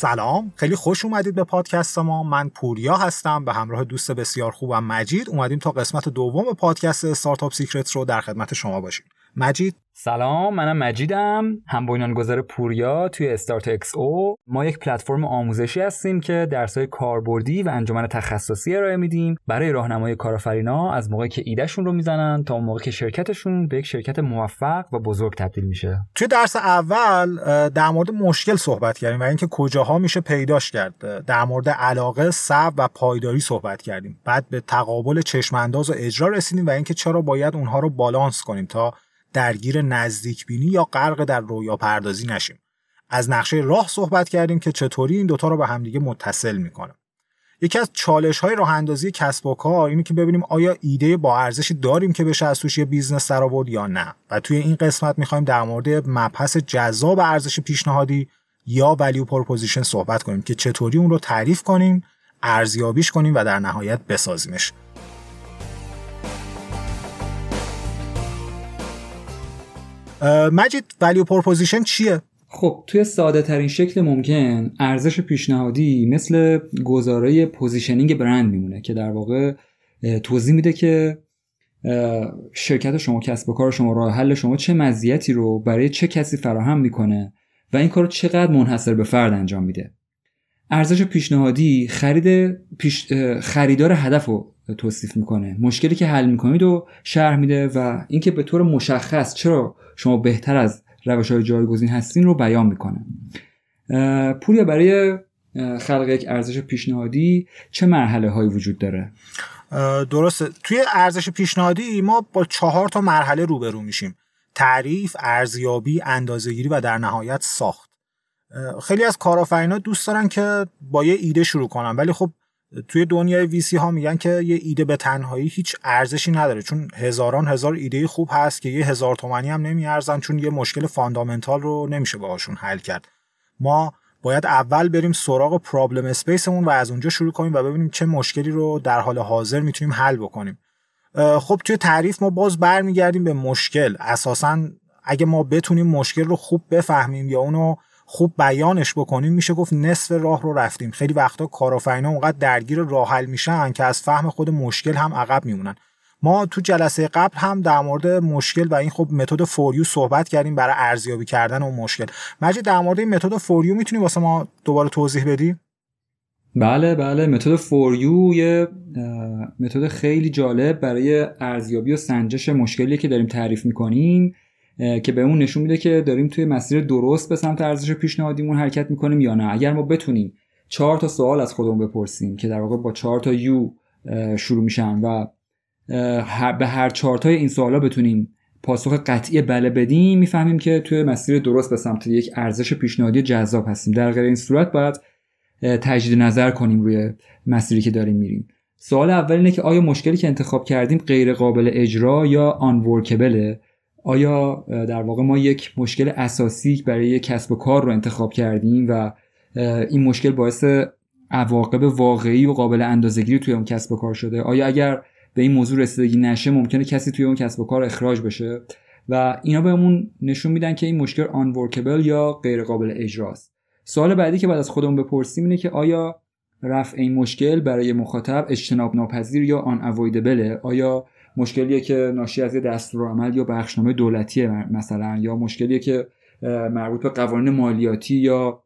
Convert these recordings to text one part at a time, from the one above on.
سلام. خیلی خوش اومدید به پادکست ما. من پوریا هستم به همراه دوست بسیار خوبم مجید. اومدیم تا قسمت دوم پادکست Startup Secrets رو در خدمت شما باشیم. مجید؟ سلام منم مجیدم. هم بنیانگذار پوریا توی StartXO. ما یک پلتفرم آموزشی هستیم که درسای کاربردی و انجمن تخصصی ارائه میدیم. برای راهنمای کارآفرینا از موقعی که ایدهشون رو می‌زنن تا موقعی که شرکتشون به یک شرکت موفق و بزرگ تبدیل میشه. توی درس اول در مورد مشکل صحبت کردیم و اینکه کجاها میشه پیداش کرد. در مورد علاقه صبر و پایداری صحبت کردیم. بعد به تقابل چشمانداز و اجرا رسیدیم و اینکه چرا باید اونها رو بالانس کنیم تا درگیر نزدیک بینی یا غرق در رویا پردازی نشیم. از نقشه راه صحبت کردیم که چطوری این دوتا رو به همدیگه متصل می‌کنه. یکی از چالش های راه اندازی کسب و کار اینه که ببینیم آیا ایده با ارزشی داریم که بشه از توش یه business دربیاد یا نه و توی این قسمت می‌خوایم در مورد مبحث جذاب ارزش پیشنهادی یا value proposition صحبت کنیم که چطوری اون رو تعریف کنیم ارزیابیش کنیم و در نهایت بسازیمش. مجید value proposition چیه؟ خب توی ساده ترین شکل ممکن ارزش پیشنهادی مثل گزاره positioning برند میمونه که در واقع توضیح میده که شرکت شما کسب و کار شما راه حل شما چه مزیتی رو برای چه کسی فراهم می‌کنه و این کار رو چقدر منحصر به فرد انجام میده. ارزش پیشنهادی خرید پیش خریدار هدف رو توصیف می‌کنه. مشکلی که حل می‌کنید و شرح میده و اینکه به طور مشخص چرا شما بهتر از روش های جایگزین هستین رو بیان می‌کنه. پوریا برای خلق یک ارزش پیشنهادی چه مرحله هایی وجود داره؟ درسته. توی ارزش پیشنهادی ما با چهار تا مرحله روبرو میشیم. تعریف، ارزیابی، اندازهگیری و در نهایت ساخت. خیلی از کارآفرینا دوست دارن که با یه ایده شروع کنن. ولی خب توی دنیای ویسی ها میگن که یه ایده به تنهایی هیچ ارزشی نداره. چون هزاران هزار ایده خوب هست که یه هزار تومنی هم نمیارزن چون یه مشکل فاندامنتال رو نمیشه باهاشون حل کرد. ما باید اول بریم سراغ پرابلم اسپیسمون و از اونجا شروع کنیم و ببینیم چه مشکلی رو در حال حاضر می‌تونیم حل بکنیم. خب توی تعریف ما باز برمیگردیم به مشکل. اساسا اگه ما بتونیم مشکل رو خوب بفهمیم یا اونو خوب بیانش بکنیم میشه گفت نصف راه رو رفتیم. خیلی وقتا کارآفرینا اونقدر درگیر راه حل میشن که از فهم خود مشکل هم عقب میمونن. ما تو جلسه قبل هم در مورد مشکل و این خب متد فوریو صحبت کردیم برای ارزیابی کردن اون مشکل. مجید در مورد این متد فوریو می‌تونی واسه ما دوباره توضیح بدی؟ بله بله. متد فوریو یه متد خیلی جالب برای ارزیابی و سنجش مشکلی که داریم تعریف می‌کنیم. که به اون نشون میده که داریم توی مسیر درست به سمت ارزش پیشنهادیمون حرکت می‌کنیم یا نه. اگر ما بتونیم چهار تا سوال از خودمون بپرسیم که در واقع با چهار تا یو شروع میشن و به هر چهار تای این سوالا بتونیم پاسخ قطعی بله بدیم می‌فهمیم که توی مسیر درست به سمت یک ارزش پیشنهادی جذاب هستیم. در غیر این صورت باید تجدید نظر کنیم روی مسیری که داریم میریم. سوال اول اینه که آیا مشکلی که انتخاب کردیم غیر قابل اجرا یا آن آیا در واقع ما یک مشکل اساسی برای کسب و کار رو انتخاب کردیم و این مشکل باعث عواقب واقعی و قابل اندازه‌گیری توی اون کسب و کار شده؟ آیا اگر به این موضوع رسیدگی نشه ممکنه کسی توی اون کسب و کار اخراج بشه؟ و اینا بهمون نشون میدن که این مشکل آن یا غیر قابل اجراست. سوال بعدی که بعد از خودمون بپرسیم اینه که آیا رفع این مشکل برای مخاطب اجتناب ناپذیر یا آن اوایدبله آیا مشکلیه که ناشی از یه دستورالعمل یا بخشنامه دولتی مثلا یا مشکلیه که مربوط به قوانین مالیاتی یا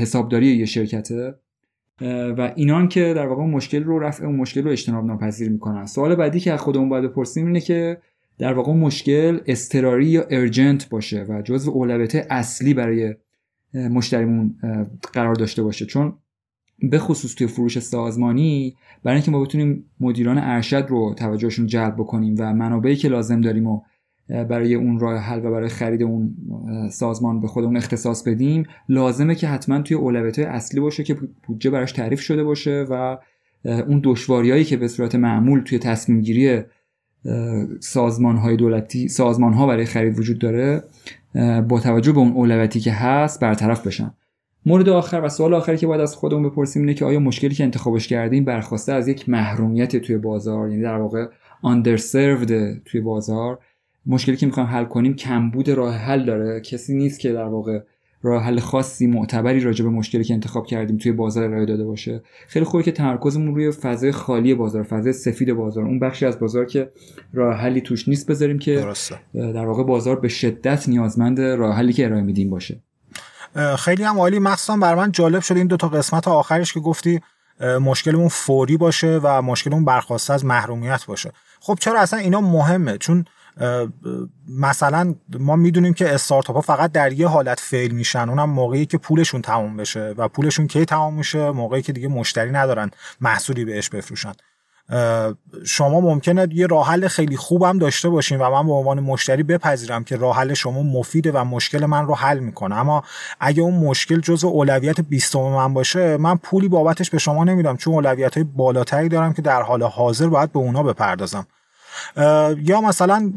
حسابداری یه شرکته. و اینان که در واقع مشکل رو رفع اون مشکل رو اجتناب ناپذیر می‌کنن. سوال بعدی که از خودمون باید بپرسیم اینه که در واقع مشکل استراری یا ارجنت باشه و جزو اولویت اصلی برای مشتریمون قرار داشته باشه. چون به خصوص توی فروش سازمانی برای اینکه ما بتونیم مدیران ارشد رو توجهشون جلب بکنیم و منابعی که لازم داریم و برای اون راه حل و برای خرید اون سازمان به خودمون اختصاص بدیم لازمه که حتما توی اولویت اصلی باشه که بودجه براش تعریف شده باشه و اون دشواریایی که به صورت معمول توی تصمیم گیری سازمان های دولتی سازمان ها برای خرید وجود داره با توجه به اون اولویتی که هست برطرف بشن. مورد آخر و سوال آخری که باید از خودمون بپرسیم اینه که آیا مشکلی که انتخابش کردیم برخواسته از یک محرومیت توی بازار یعنی در واقع underserved توی بازار مشکلی که می‌خوایم حل کنیم کمبود راه حل داره. کسی نیست که در واقع راه حل خاصی معتبری راجع به مشکلی که انتخاب کردیم توی بازار ارائه داده باشه. خیلی خوبه که تمرکزمون روی فضای خالی بازار فضای سفید بازار اون بخشی از بازار که راه حلی توش نیست بذاریم که درسته. در واقع بازار به شدت نیازمند راه حلی که ارائه میدیم باشه. خیلی هم عالی. مخصوصا بر من جالب شد این دو تا قسمت آخرش که گفتی مشکلمون فوری باشه و مشکلمون برخواسته از محرومیت باشه. خب چرا اصلا اینا مهمه؟ چون مثلا ما می‌دونیم که استارتاپ ها فقط در یه حالت فیل میشن. اونم موقعی که پولشون تموم بشه و پولشون کی تموم میشه؟ موقعی که دیگه مشتری ندارن محصولی بهش بفروشن. شما ممکنه یه راه حل خیلی خوبم داشته باشین و من به عنوان مشتری بپذیرم که راه حل شما مفیده و مشکل من رو حل می‌کنه. اما اگه اون مشکل جزء اولویت 20 من باشه من پولی بابتش به شما نمیدم چون اولویت های بالاتری دارم که در حال حاضر باید به اونا بپردازم. یا مثلا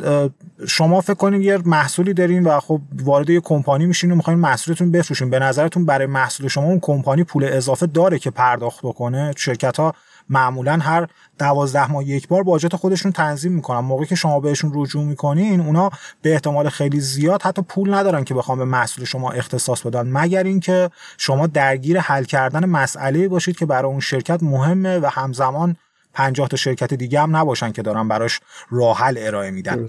شما فکر کنید یه محصولی دارین و خب وارد یه کمپانی میشین و می‌خواین محصولتون بفروشین. به نظرتون برای محصول شما اون کمپانی پول اضافه داره که پرداخت بکنه؟ شرکت ها معمولا هر دوازده ماه یک بار باجت خودشون تنظیم می‌کنن. موقعی که شما بهشون رجوع می‌کنین اونا به احتمال خیلی زیاد حتی پول ندارن که بخوام به محصول شما اختصاص بدن. مگر اینکه شما درگیر حل کردن مسئله باشید که برای اون شرکت مهمه و همزمان 50 تا شرکت دیگه هم نباشن که دارن براش راه حل ارائه میدن.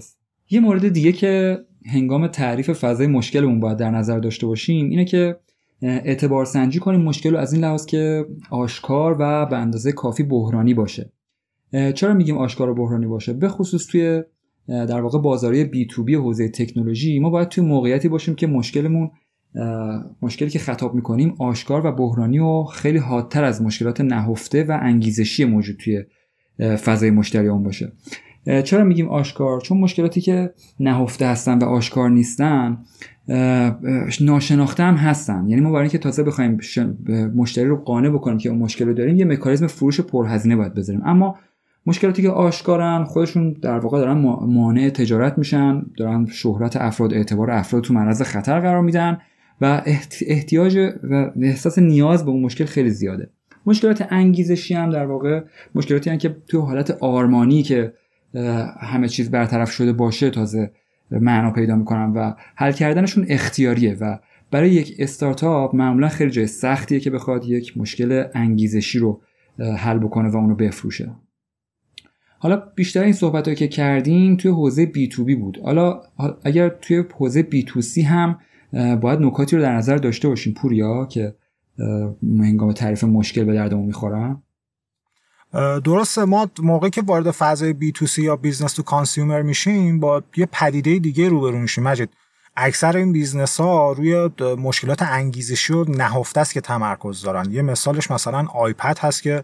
یه مورد دیگه که هنگام تعریف فضای مشکلمون باید در نظر داشته باشیم اینه که اعتبار سنجی کنیم مشکل رو از این لحاظ که آشکار و به اندازه کافی بحرانی باشه. چرا میگیم آشکار و بحرانی باشه؟ به خصوص توی در واقع بازاری بی تو بی حوزه تکنولوژی ما باید توی موقعیتی باشیم که مشکلمون مشکلی که خطاب می‌کنیم آشکار و بحرانی و خیلی حادتر از مشکلات نهفته و انگیزشی موجود توی فضای مشتریان باشه. چرا میگیم آشکار؟ چون مشکلاتی که نهفته هستن و آشکار نیستن ناشناخته هم هستن. یعنی ما برای اینکه تازه بخوایم مشتری رو قانع بکنیم که اون مشکل رو داریم یه مکانیزم فروش پرهزینه باید بذاریم. اما مشکلاتی که آشکارن خودشون در واقع دارن مانع تجارت میشن دارن شهرت افراد اعتبار افراد تو معرض خطر قرار میدن. و احتیاج و احساس نیاز به اون مشکل خیلی زیاده. مشکلات انگیزشی هم در واقع مشکلاتی هم که تو حالت آرمانی که همه چیز برطرف شده باشه تازه معنا پیدا می‌کنن و حل کردنشون اختیاریه و برای یک استارتاپ معمولا خیلی جای سختیه که بخواد یک مشکل انگیزشی رو حل بکنه و اونو بفروشه. حالا بیشتر این صحبت که کردیم توی حوزه B2B بود. حالا اگر توی حوزه B2C هم باید نکاتی رو در نظر داشته باشیم. پوریا که هنگام تعریف مشکل به دردمون می‌خورن. درسته ما موقعی که وارد فضای B2C یا business to consumer میشیم با یه پدیده دیگه روبرو میشیم. مجید اکثر این business ها روی مشکلات انگیزشی و نهفته است که تمرکز دارن. یه مثالش مثلا آیپد هست که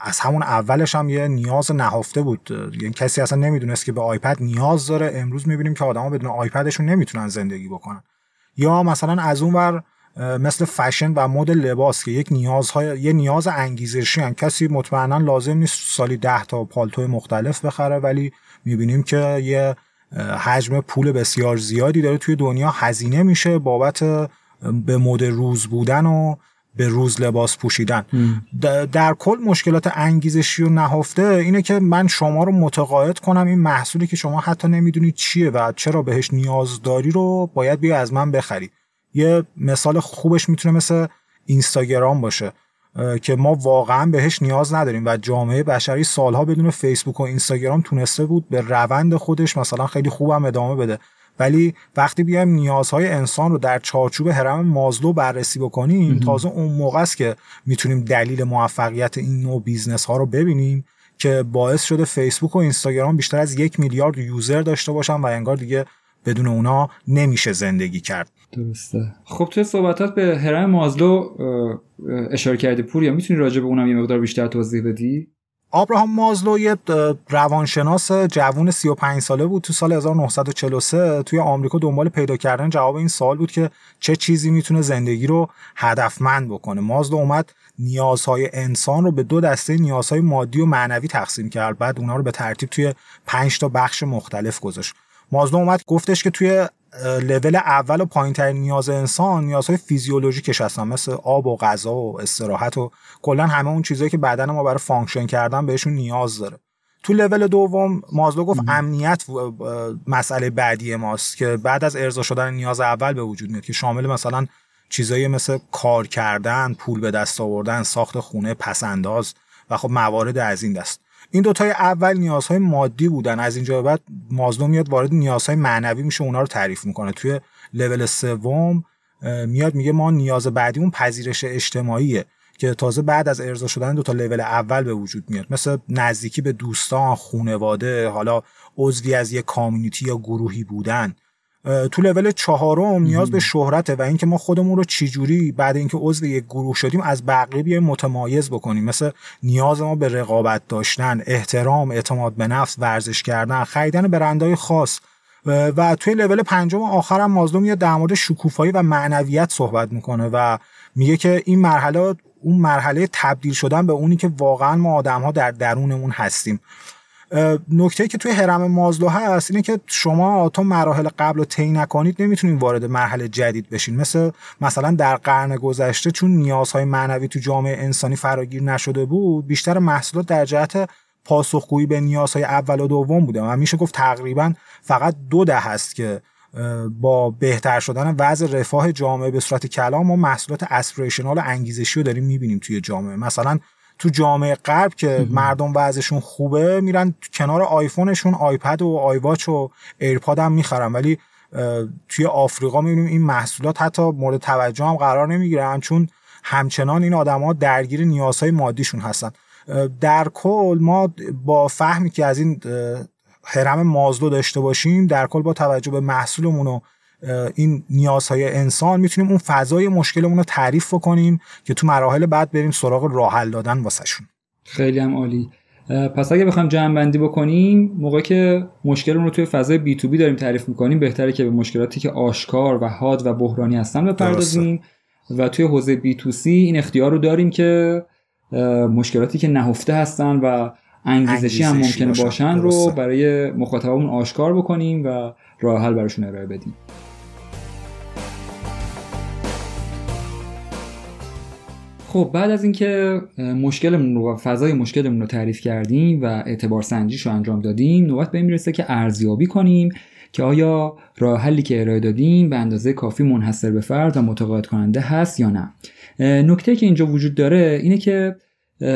از همون اولش هم یه نیاز نهفته بود. یعنی کسی اصلا نمی‌دونست که به آیپد نیاز داره. امروز می‌بینیم که آدما بدون آیپدشون نمی‌تونن زندگی بکنن. یا مثلا از اون ور مثل فشن و مد لباس که یک نیازهای یه نیاز انگیزشی هم کسی مطمئنا لازم نیست سالی ده تا پالتو مختلف بخره ولی می‌بینیم که یه حجم پول بسیار زیادی داره توی دنیا. هزینه میشه بابت به مد روز بودن و به روز لباس پوشیدن. در کل مشکلات انگیزشی و نهفته اینه که من شما رو متقاعد کنم این محصولی که شما حتی نمی‌دونید چیه و چرا بهش نیاز داری رو باید بیا از من بخری یه مثال خوبش می‌تونه مثل اینستاگرام باشه که ما واقعا بهش نیاز نداریم و جامعه بشری سالها بدون فیسبوک و اینستاگرام تونسته بود به روند خودش مثلا خیلی خوبم ادامه بده. ولی وقتی بیایم نیازهای انسان رو در چارچوب هرم مازلو بررسی بکنیم تازه اون موقع است که می‌تونیم دلیل موفقیت این نوع business ها رو ببینیم که باعث شده فیسبوک و اینستاگرام بیشتر از یک میلیارد user داشته باشن و انگار دیگه بدون اونا نمیشه زندگی کرد. درسته. خب توی صحبتات به هرم مازلو اشاره کردی. پوریا می‌تونی راجع به اونم یه مقدار بیشتر توضیح بدی؟ آبراهام مازلو یه روانشناس جوون 35 ساله بود. تو سال 1943 توی آمریکا دنبال پیدا کردن. جواب این سوال بود که چه چیزی می‌تونه زندگی رو هدفمند بکنه. مازلو اومد نیازهای انسان رو به دو دسته نیازهای مادی و معنوی تقسیم کرد. بعد اونا رو به ترتیب توی 5 تا بخش مختلف گذاشت. مازلو اومد گفتش که توی لول اول و پایین ترین نیاز انسان نیازهای فیزیولوژیکش هستن مثل آب و غذا و استراحت و کلا همه اون چیزهایی که بدن ما برای function کردن بهشون نیاز داره. تو لول دوم مازلو گفت امنیت مسئله بعدی ماست که بعد از ارضا شدن نیاز اول به وجود میاد که شامل مثلا چیزایی مثل کار کردن پول به دست آوردن ساخت خونه پس‌انداز و خب موارد از این دست. این دوتای اول نیازهای مادی بودن. از اینجا بعد مازلو میاد وارد نیازهای معنوی میشه اونا رو تعریف می‌کنه. توی لول سوم میاد میگه ما نیاز بعدیمون پذیرش اجتماعیه که تازه بعد از ارضا شدن دو تا لول اول به وجود میاد. مثل نزدیکی به دوستان خونواده حالا عضوی از یک کامیونیتی یا گروهی بودن. تو لول چهارم نیاز به شهرته و اینکه ما خودمون رو چجوری بعد اینکه عضو یک گروه شدیم از بقیه بیایم متمایز بکنیم. مثل نیاز ما به رقابت داشتن احترام اعتماد به نفس ورزش کردن خریدن برندهای خاص. و توی لول پنجم آخرم مازلو میاد در مورد شکوفایی و معنویت صحبت می‌کنه و میگه که این مرحله اون مرحله تبدیل شدن به اونی که واقعا ما آدم ها در درونمون هستیم. نکته که توی حرم مازلو هست اینه که شما تا مراحل قبل رو طی نکنید نمی‌تونید وارد مرحله جدید بشین. مثل مثلا در قرن گذشته چون نیازهای معنوی تو جامعه انسانی فراگیر نشده بود بیشتر محصولات در جهت پاسخگویی به نیازهای اول و دوم بوده. و میشه گفت تقریبا فقط دو دهه است که با بهتر شدن وضع رفاه جامعه به صورت کلان ما محصولات aspirational و انگیزشی رو داریم می‌بینیم توی جامعه. مثلا تو جامعه غرب که مردم وضعشون خوبه میرن کنار آیفونشون آیپد و آیواچ و ایرپاد هم می‌خرن. ولی توی آفریقا می‌بینیم این محصولات حتی مورد توجه هم قرار نمی‌گیرن چون همچنان این آدما درگیر نیازهای مادیشون هستن. در کل ما با فهمی که از این حرم مازلو داشته باشیم در کل با توجه به محصولمون و این نیازهای انسان می‌تونیم اون فضای مشکلمون رو تعریف کنیم که تو مراحل بعد بریم سراغ راه حل دادن واسهشون. خیلی هم عالی. پس اگه بخوام جمع بندی بکنیم موقع که مشکلمون رو توی فضای بی تو بی داریم تعریف می‌کنیم بهتره که به مشکلاتی که آشکار و حاد و بحرانی هستن بپردازیم. و توی حوزه بی تو سی این اختیار رو داریم که مشکلاتی که نهفته هستن و انگیزشی هم ممکنه باشن. رو برای مخاطبمون آشکار بکنیم و راه حل براشون ارائه بدیم. خب بعد از اینکه مشکلمون رو و فضای مشکلمون رو تعریف کردیم و اعتبار سنجیش رو انجام دادیم نوبت به این می‌رسه که ارزیابی کنیم که آیا راه حلی که ارائه دادیم به اندازه کافی منحصر به فرد و متقاعد کننده هست یا نه. نکته که اینجا وجود داره اینه که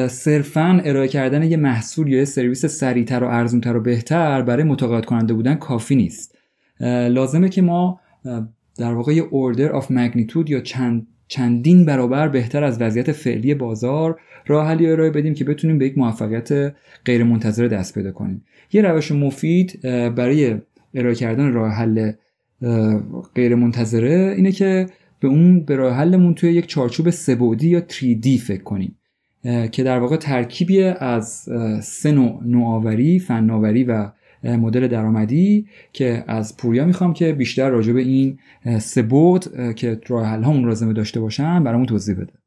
صرفا ارائه کردن یه محصول یا یه سرویس سریعتر و ارزونتر و بهتر برای متقاعد کننده بودن کافی نیست. لازمه که ما در واقع یه اوردر آف مگنیتود یا چند چندین برابر بهتر از وضعیت فعلی بازار راه حلی ارائه بدیم که بتونیم به یک موفقیت غیر منتظره دست پیدا کنیم. یه روش مفید برای ارائه کردن راه حل غیر منتظره اینه که به اون به راه حلمون توی یک چارچوب سه‌بعدی یا 3D فکر کنیم که در واقع ترکیبی از سه نوع نوآوری فناوری و مدل درآمدی که از پوریا می‌خوام که بیشتر راجع به این سه بعد که راه حل همون لازمه داشته باشن برامون توضیح بده.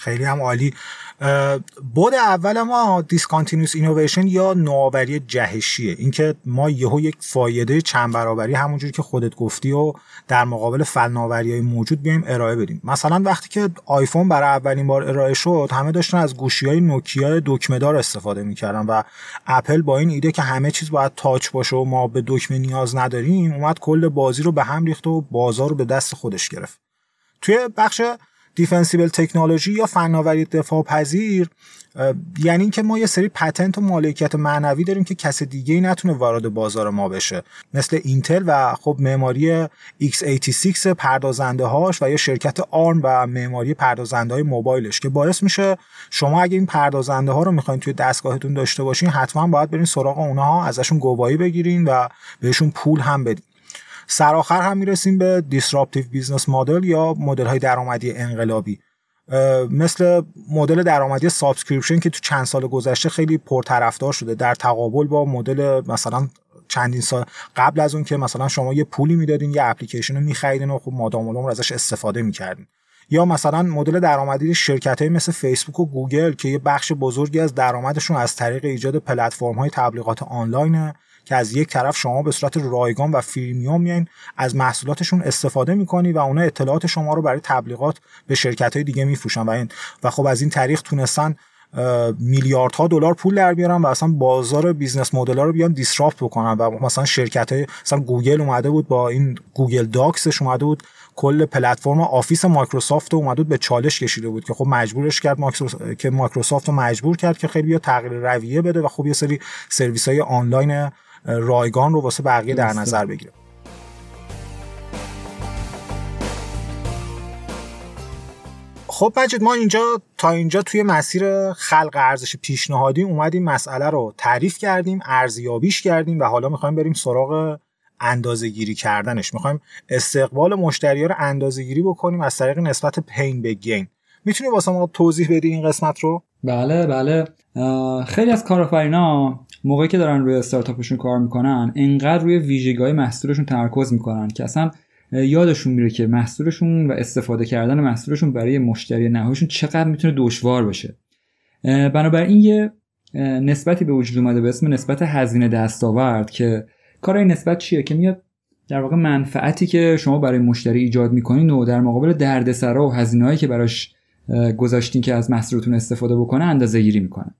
خیلی هم عالی. بعد اول ما discontinuous innovation یا نوآوری جهشیه. اینکه ما یهو یک فایده چند برابری همونجوری که خودت گفتی و در مقابل فناوری های موجود بیایم ارائه بدیم. مثلا وقتی که آیفون برای اولین بار ارائه شد همه داشتن از گوشی های نوکیا دکمه دار استفاده می‌کردن و اپل با این ایده که همه چیز باید touch باشه و ما به دکمه نیاز نداریم اومد کل بازی رو به هم ریخت و بازار رو به دست خودش گرفت. توی بخش defensible technology یا فناوری دفاع پذیر یعنی اینکه ما یه سری patent و مالکیت معنوی داریم که کس دیگه ای نتونه وارد بازار ما بشه. مثل اینتل و خب معماری x86 پردازنده هاش و یا شرکت آرم و معماری پردازنده های موبایلش که باعث میشه شما اگه این پردازنده ها رو می‌خواین توی دستگاهتون داشته باشین حتما باید برین سراغ اونها ازشون گواهی بگیرین و بهشون پول هم بدین. سرآخر هم می‌رسیم به disruptive business model یا مدل های درآمدی انقلابی. مثل مدل درآمدی subscription که تو چند سال گذشته خیلی پرطرفدار شده. در تقابل با مدل مثلا چندین سال قبل از اون که مثلا شما یه پولی می‌دادین یه اپلیکیشن رو میخریدین و خب مادام العمر ازش استفاده می‌کردین. یا مثلا مدل درآمدی شرکت های مثل فیسبوک و گوگل که یه بخش بزرگی از درآمدشون از طریق ایجاد پلتفرم های تبلیغات آنلاینه. که از یک طرف شما به صورت رایگان و freemium میایین از محصولاتشون استفاده می‌کنی و اونا اطلاعات شما رو برای تبلیغات به شرکت های دیگه میفروشن. و این و خب از این طریق تونستن میلیاردها دلار پول در بیارن و اصلا بازار business model رو بیان disrupt بکنن. و مثلا شرکت های مثلا گوگل اومده بود با این Google Docs ش اومده بود کل پلتفرم آفیس مایکروسافت اومده بود به چالش کشیده بود که خب مجبورش کرد که مایکروسافت رو مجبور کرد که خیلی بیاد تغییر رویه بده و خب یه سری سرویس های آنلاین رایگان رو واسه بقیه در نظر بگیره خب مجید ما اینجا تا اینجا توی مسیر خلق ارزش پیشنهادی اومدیم. مسئله رو تعریف کردیم ارزیابیش کردیم و حالا می‌خوایم بریم سراغ اندازه گیری کردنش. می‌خوایم استقبال مشتری رو اندازه گیری بکنیم از طریق نسبت پین به گین می‌تونی واسه ما توضیح بدی این قسمت رو؟ بله بله. خیلی از کارآفرینا موقعی که دارن روی استارتاپشون کار می‌کنن انقدر روی ویژگی های محصولشون تمرکز می‌کنن که اصلا یادشون میره که محصولشون و استفاده کردن محصولشون برای مشتری نهاییشون چقدر می‌تونه دشوار بشه. بنابراین یه نسبتی به وجود اومده به اسم نسبت هزینه دستاورد که کار این نسبت چیه؟ که میاد در واقع منفعتی که شما برای مشتری ایجاد می‌کنین و در مقابل دردسرا و هزینه‌هایی که براش گذاشتین که از محصولتون استفاده بکنه اندازه گیری می‌کنن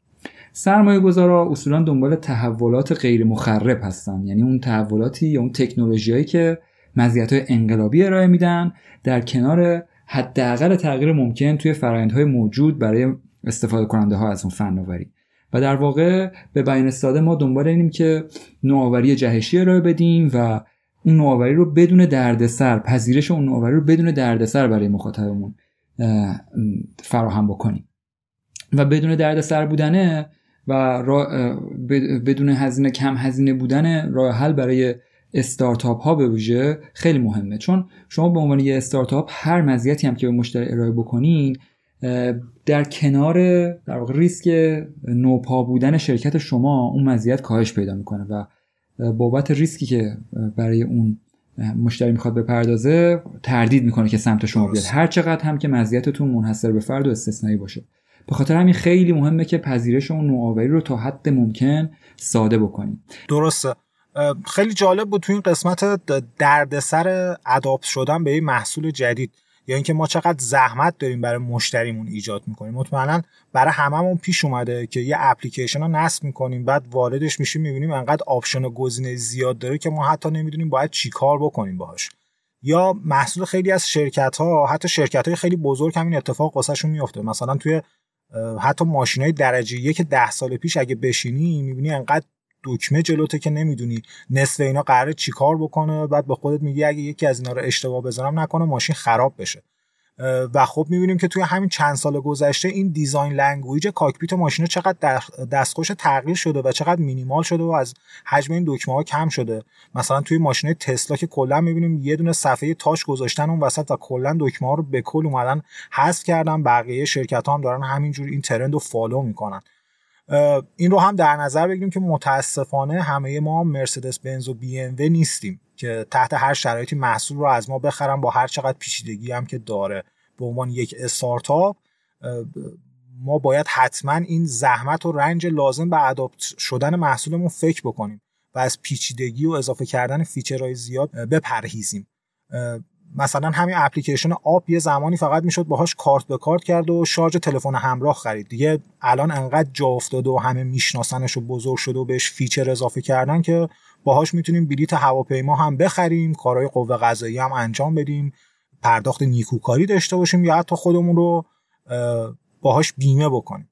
سرمایه گذارا اصولا دنبال تحولات غیر مخرب هستن. یعنی اون تحولاتی یا اون تکنولوژیایی که مزیت های انقلابی ارائه میدن در کنار حداقل تغییر ممکن توی فرایندهای موجود برای استفاده کننده ها از اون فناوری. و در واقع به بیان ساده ما دنبال اینیم که نوآوری جهشی ارائه بدیم و اون نوآوری رو بدون دردسر پذیرش اون نوآوری رو بدون دردسر برای مخاطبمون فراهم بکنیم. و بدون دردسر بودنه و بدون هزینه کم هزینه بودن راه حل برای استارتاپ ها به ویژه خیلی مهمه. چون شما به عنوان یه استارتاپ هر مزیتی هم که به مشتری ارائه بکنین در کنار در واقع ریسک نوپا بودن شرکت شما اون مزیت کاهش پیدا می‌کنه و بابت ریسکی که برای اون مشتری می‌خواد بپردازه تردید می‌کنه که سمت شما بیاد. هر چقدر هم که مزیتتون منحصر به فرد و استثنایی باشه. به خاطر همین خیلی مهمه که پذیرش اون نوآوری رو تا حد ممکن ساده بکنیم. درسته. خیلی جالب بود تو این قسمت دردسر adopt شدن به این محصول جدید. یا اینکه ما چقدر زحمت داریم برای مشتریمون ایجاد می‌کنیم. مطمئنا برای هممون پیش اومده که یه اپلیکیشن رو نصب می‌کنیم بعد واردش میشیم می‌بینیم انقدر option و گزینه زیاد داره که ما حتی نمی‌دونیم باید چیکار بکنیم باهاش. یا محصول خیلی از شرکت ها حتی شرکت های خیلی بزرگ همین اتفاق واسهشون میفته مثلا توی حتی ماشین های درجه یک ده سال پیش اگه بشینی می‌بینی انقدر دکمه جلوته که نمی‌دونی نصف اینا قراره چیکار بکنه بعد به خودت میگی اگه یکی از اینا رو اشتباه بزنم نکنه ماشین خراب بشه. و خب می‌بینیم که توی همین چند سال گذشته این design language cockpit ماشین چقدر دستخوش تغییر شده و چقدر مینیمال شده و از حجم این دکمه ها کم شده. مثلا توی ماشین تسلا که کلا می‌بینیم یه دونه صفحه تاچ گذاشتن اون وسط و کلا دکمه ها رو به کل اومدن حذف کردن بقیه شرکت ها هم دارن همینجور این trend رو follow می‌کنن. این رو هم در نظر بگیریم که متاسفانه همه ما مرسدس بنز و بی ام و نیستیم که تحت هر شرایطی محصول رو از ما بخرن با هر چقدر پیچیدگی هم که داره. به عنوان یک استارتاپ ما باید حتما این زحمت و رنج لازم به adopt شدن محصولمون فکر بکنیم و از پیچیدگی و اضافه کردن feature های زیاد بپرهیزیم. مثلا همین اپلیکیشن آپ یه زمانی فقط می‌شد باهاش کارت به کارت کرد و شارژ تلفن همراه خرید. دیگه الان انقدر جا افتاده و همه میشناسنش و بزرگ شده و بهش feature اضافه کردن که باهاش می‌تونیم بلیت هواپیما هم بخریم کارهای قوه قضاییه هم انجام بدیم پرداخت نیکوکاری داشته باشیم یا حتی خودمون رو باهاش بیمه بکنیم.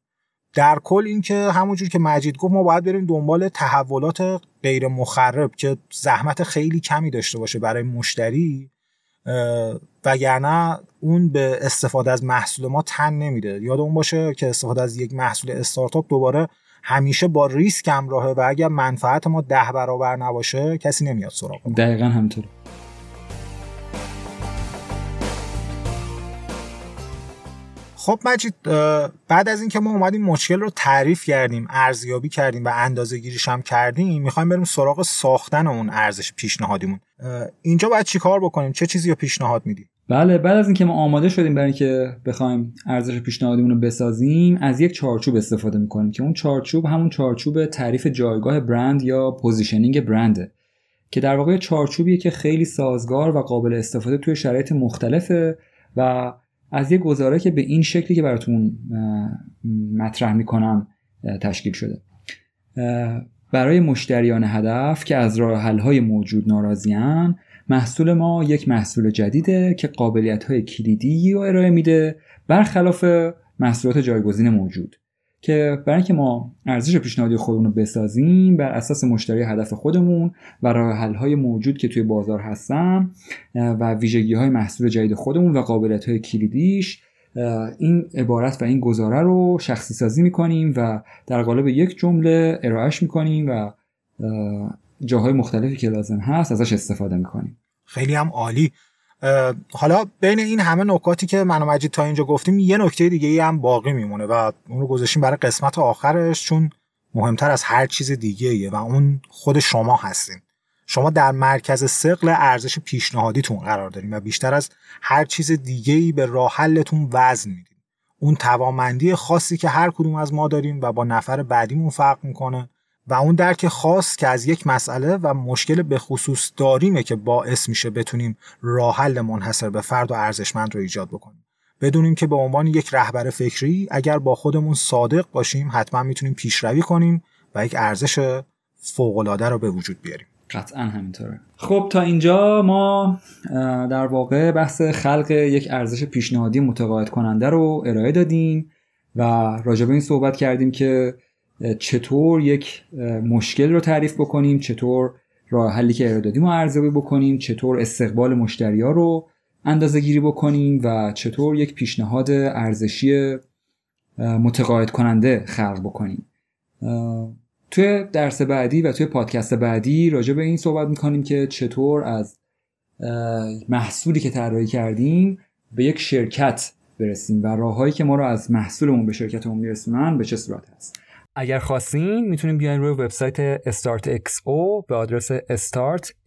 در کل اینکه همونجور که مجید گفت ما باید بریم دنبال تحولات غیر مخرب که زحمت خیلی کمی داشته باشه برای مشتری. وگرنه اون به استفاده از محصول ما تن نمیده. یاد اون باشه که استفاده از یک محصول استارتاپ دوباره همیشه با ریسک همراهه و اگر منفعت ما ده برابر نباشه کسی نمیاد سراغ دقیقا همینطور خب مجید بعد از اینکه ما اومدیم مشکل رو تعریف کردیم ارزیابی کردیم و اندازه گیریش هم کردیم می‌خوایم بریم سراغ ساختن اون ارزش پیشنهادیمون. اینجا باید چیکار بکنیم؟ چه چیزی رو پیشنهاد میدیم بله بعد از اینکه ما آماده شدیم برای اینکه بخوایم ارزش پیشنهادیمون رو بسازیم از یک چارچوب استفاده می‌کنیم که اون چارچوب همون چارچوب تعریف جایگاه برند یا positioning برنده که در واقع چارچوبیه که خیلی سازگار و قابل استفاده توی شرایط مختلفه و از یه گزاره که به این شکلی که براتون مطرح می‌کنم تشکیل شده. برای مشتریان هدف که از راه های موجود ناراضیان محصول ما یک محصول جدیده که قابلیت های کلیدی رو ارائه میده برخلاف محصولات جایگزین موجود. که برای اینکه ما ارزش پیشنهادی خودمون رو بسازیم بر اساس مشتری هدف خودمون و راه های موجود که توی بازار هستن و ویژگی های محصول جدید خودمون و قابلیت های کلیدیش این عبارت و این گزاره رو شخصی سازی می‌کنیم و در قالب یک جمله ارائهش می‌کنیم و جاهای مختلفی که لازم هست ازش استفاده می‌کنیم. خیلی هم عالی. حالا بین این همه نکاتی که من مجید تا اینجا گفتیم یه نکته دیگه ای هم باقی میمونه و اون رو گذاشتیم برای قسمت آخرش چون مهمتر از هر چیز دیگه ایه و اون خود شما هستین. شما در مرکز سقل ارزش پیشنهادیتون قرار داریم و بیشتر از هر چیز دیگه ای به راه حلتون وزن میدین. اون توامندی خاصی که هر کدوم از ما داریم و با نفر بعدیمون فرق می‌کنه. و اون درک خاص که از یک مسئله و مشکل به خصوص داریمه که باعث میشه بتونیم راه حل منحصر به فرد و ارزشمند رو ایجاد بکنیم. بدونیم که به عنوان یک رهبر فکری اگر با خودمون صادق باشیم حتما می‌تونیم پیشروی کنیم و یک ارزش فوقالعاده رو به وجود بیاریم. قطعا همینطوره. خب تا اینجا ما در واقع بحث خلق یک ارزش پیشنهادی متقاعد کننده رو ارائه دادیم و راجع این صحبت کردیم که چطور یک مشکل رو تعریف بکنیم چطور راه حلی که ارائه دادیم رو ارزیابی بکنیم چطور استقبال مشتری ها رو اندازه گیری بکنیم و چطور یک پیشنهاد ارزشی متقاعد کننده خلق بکنیم. توی درس بعدی و توی پادکست بعدی راجع به این صحبت می‌کنیم که چطور از محصولی که طراحی کردیم به یک شرکت برسیم و راههایی که ما رو از محصولمون به شرکتمون میرسونن به چه صورت هست. اگر خواستین می‌تونیم بیاین روی وبسایت Start XO به آدرس startxo.ir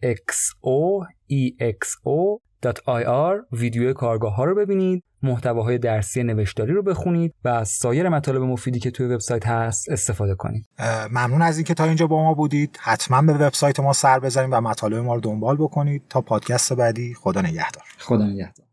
ویدیو کارگاه ها رو ببینید محتواهای درسی نوشتاری رو بخونید و از سایر مطالب مفیدی که توی وبسایت هست استفاده کنید. ممنون از اینکه تا اینجا با ما بودید. حتما به وبسایت ما سر بزنید و مطالب ما رو دنبال بکنید. تا پادکست بعدی خدا نگهدار. خدا نگهدار.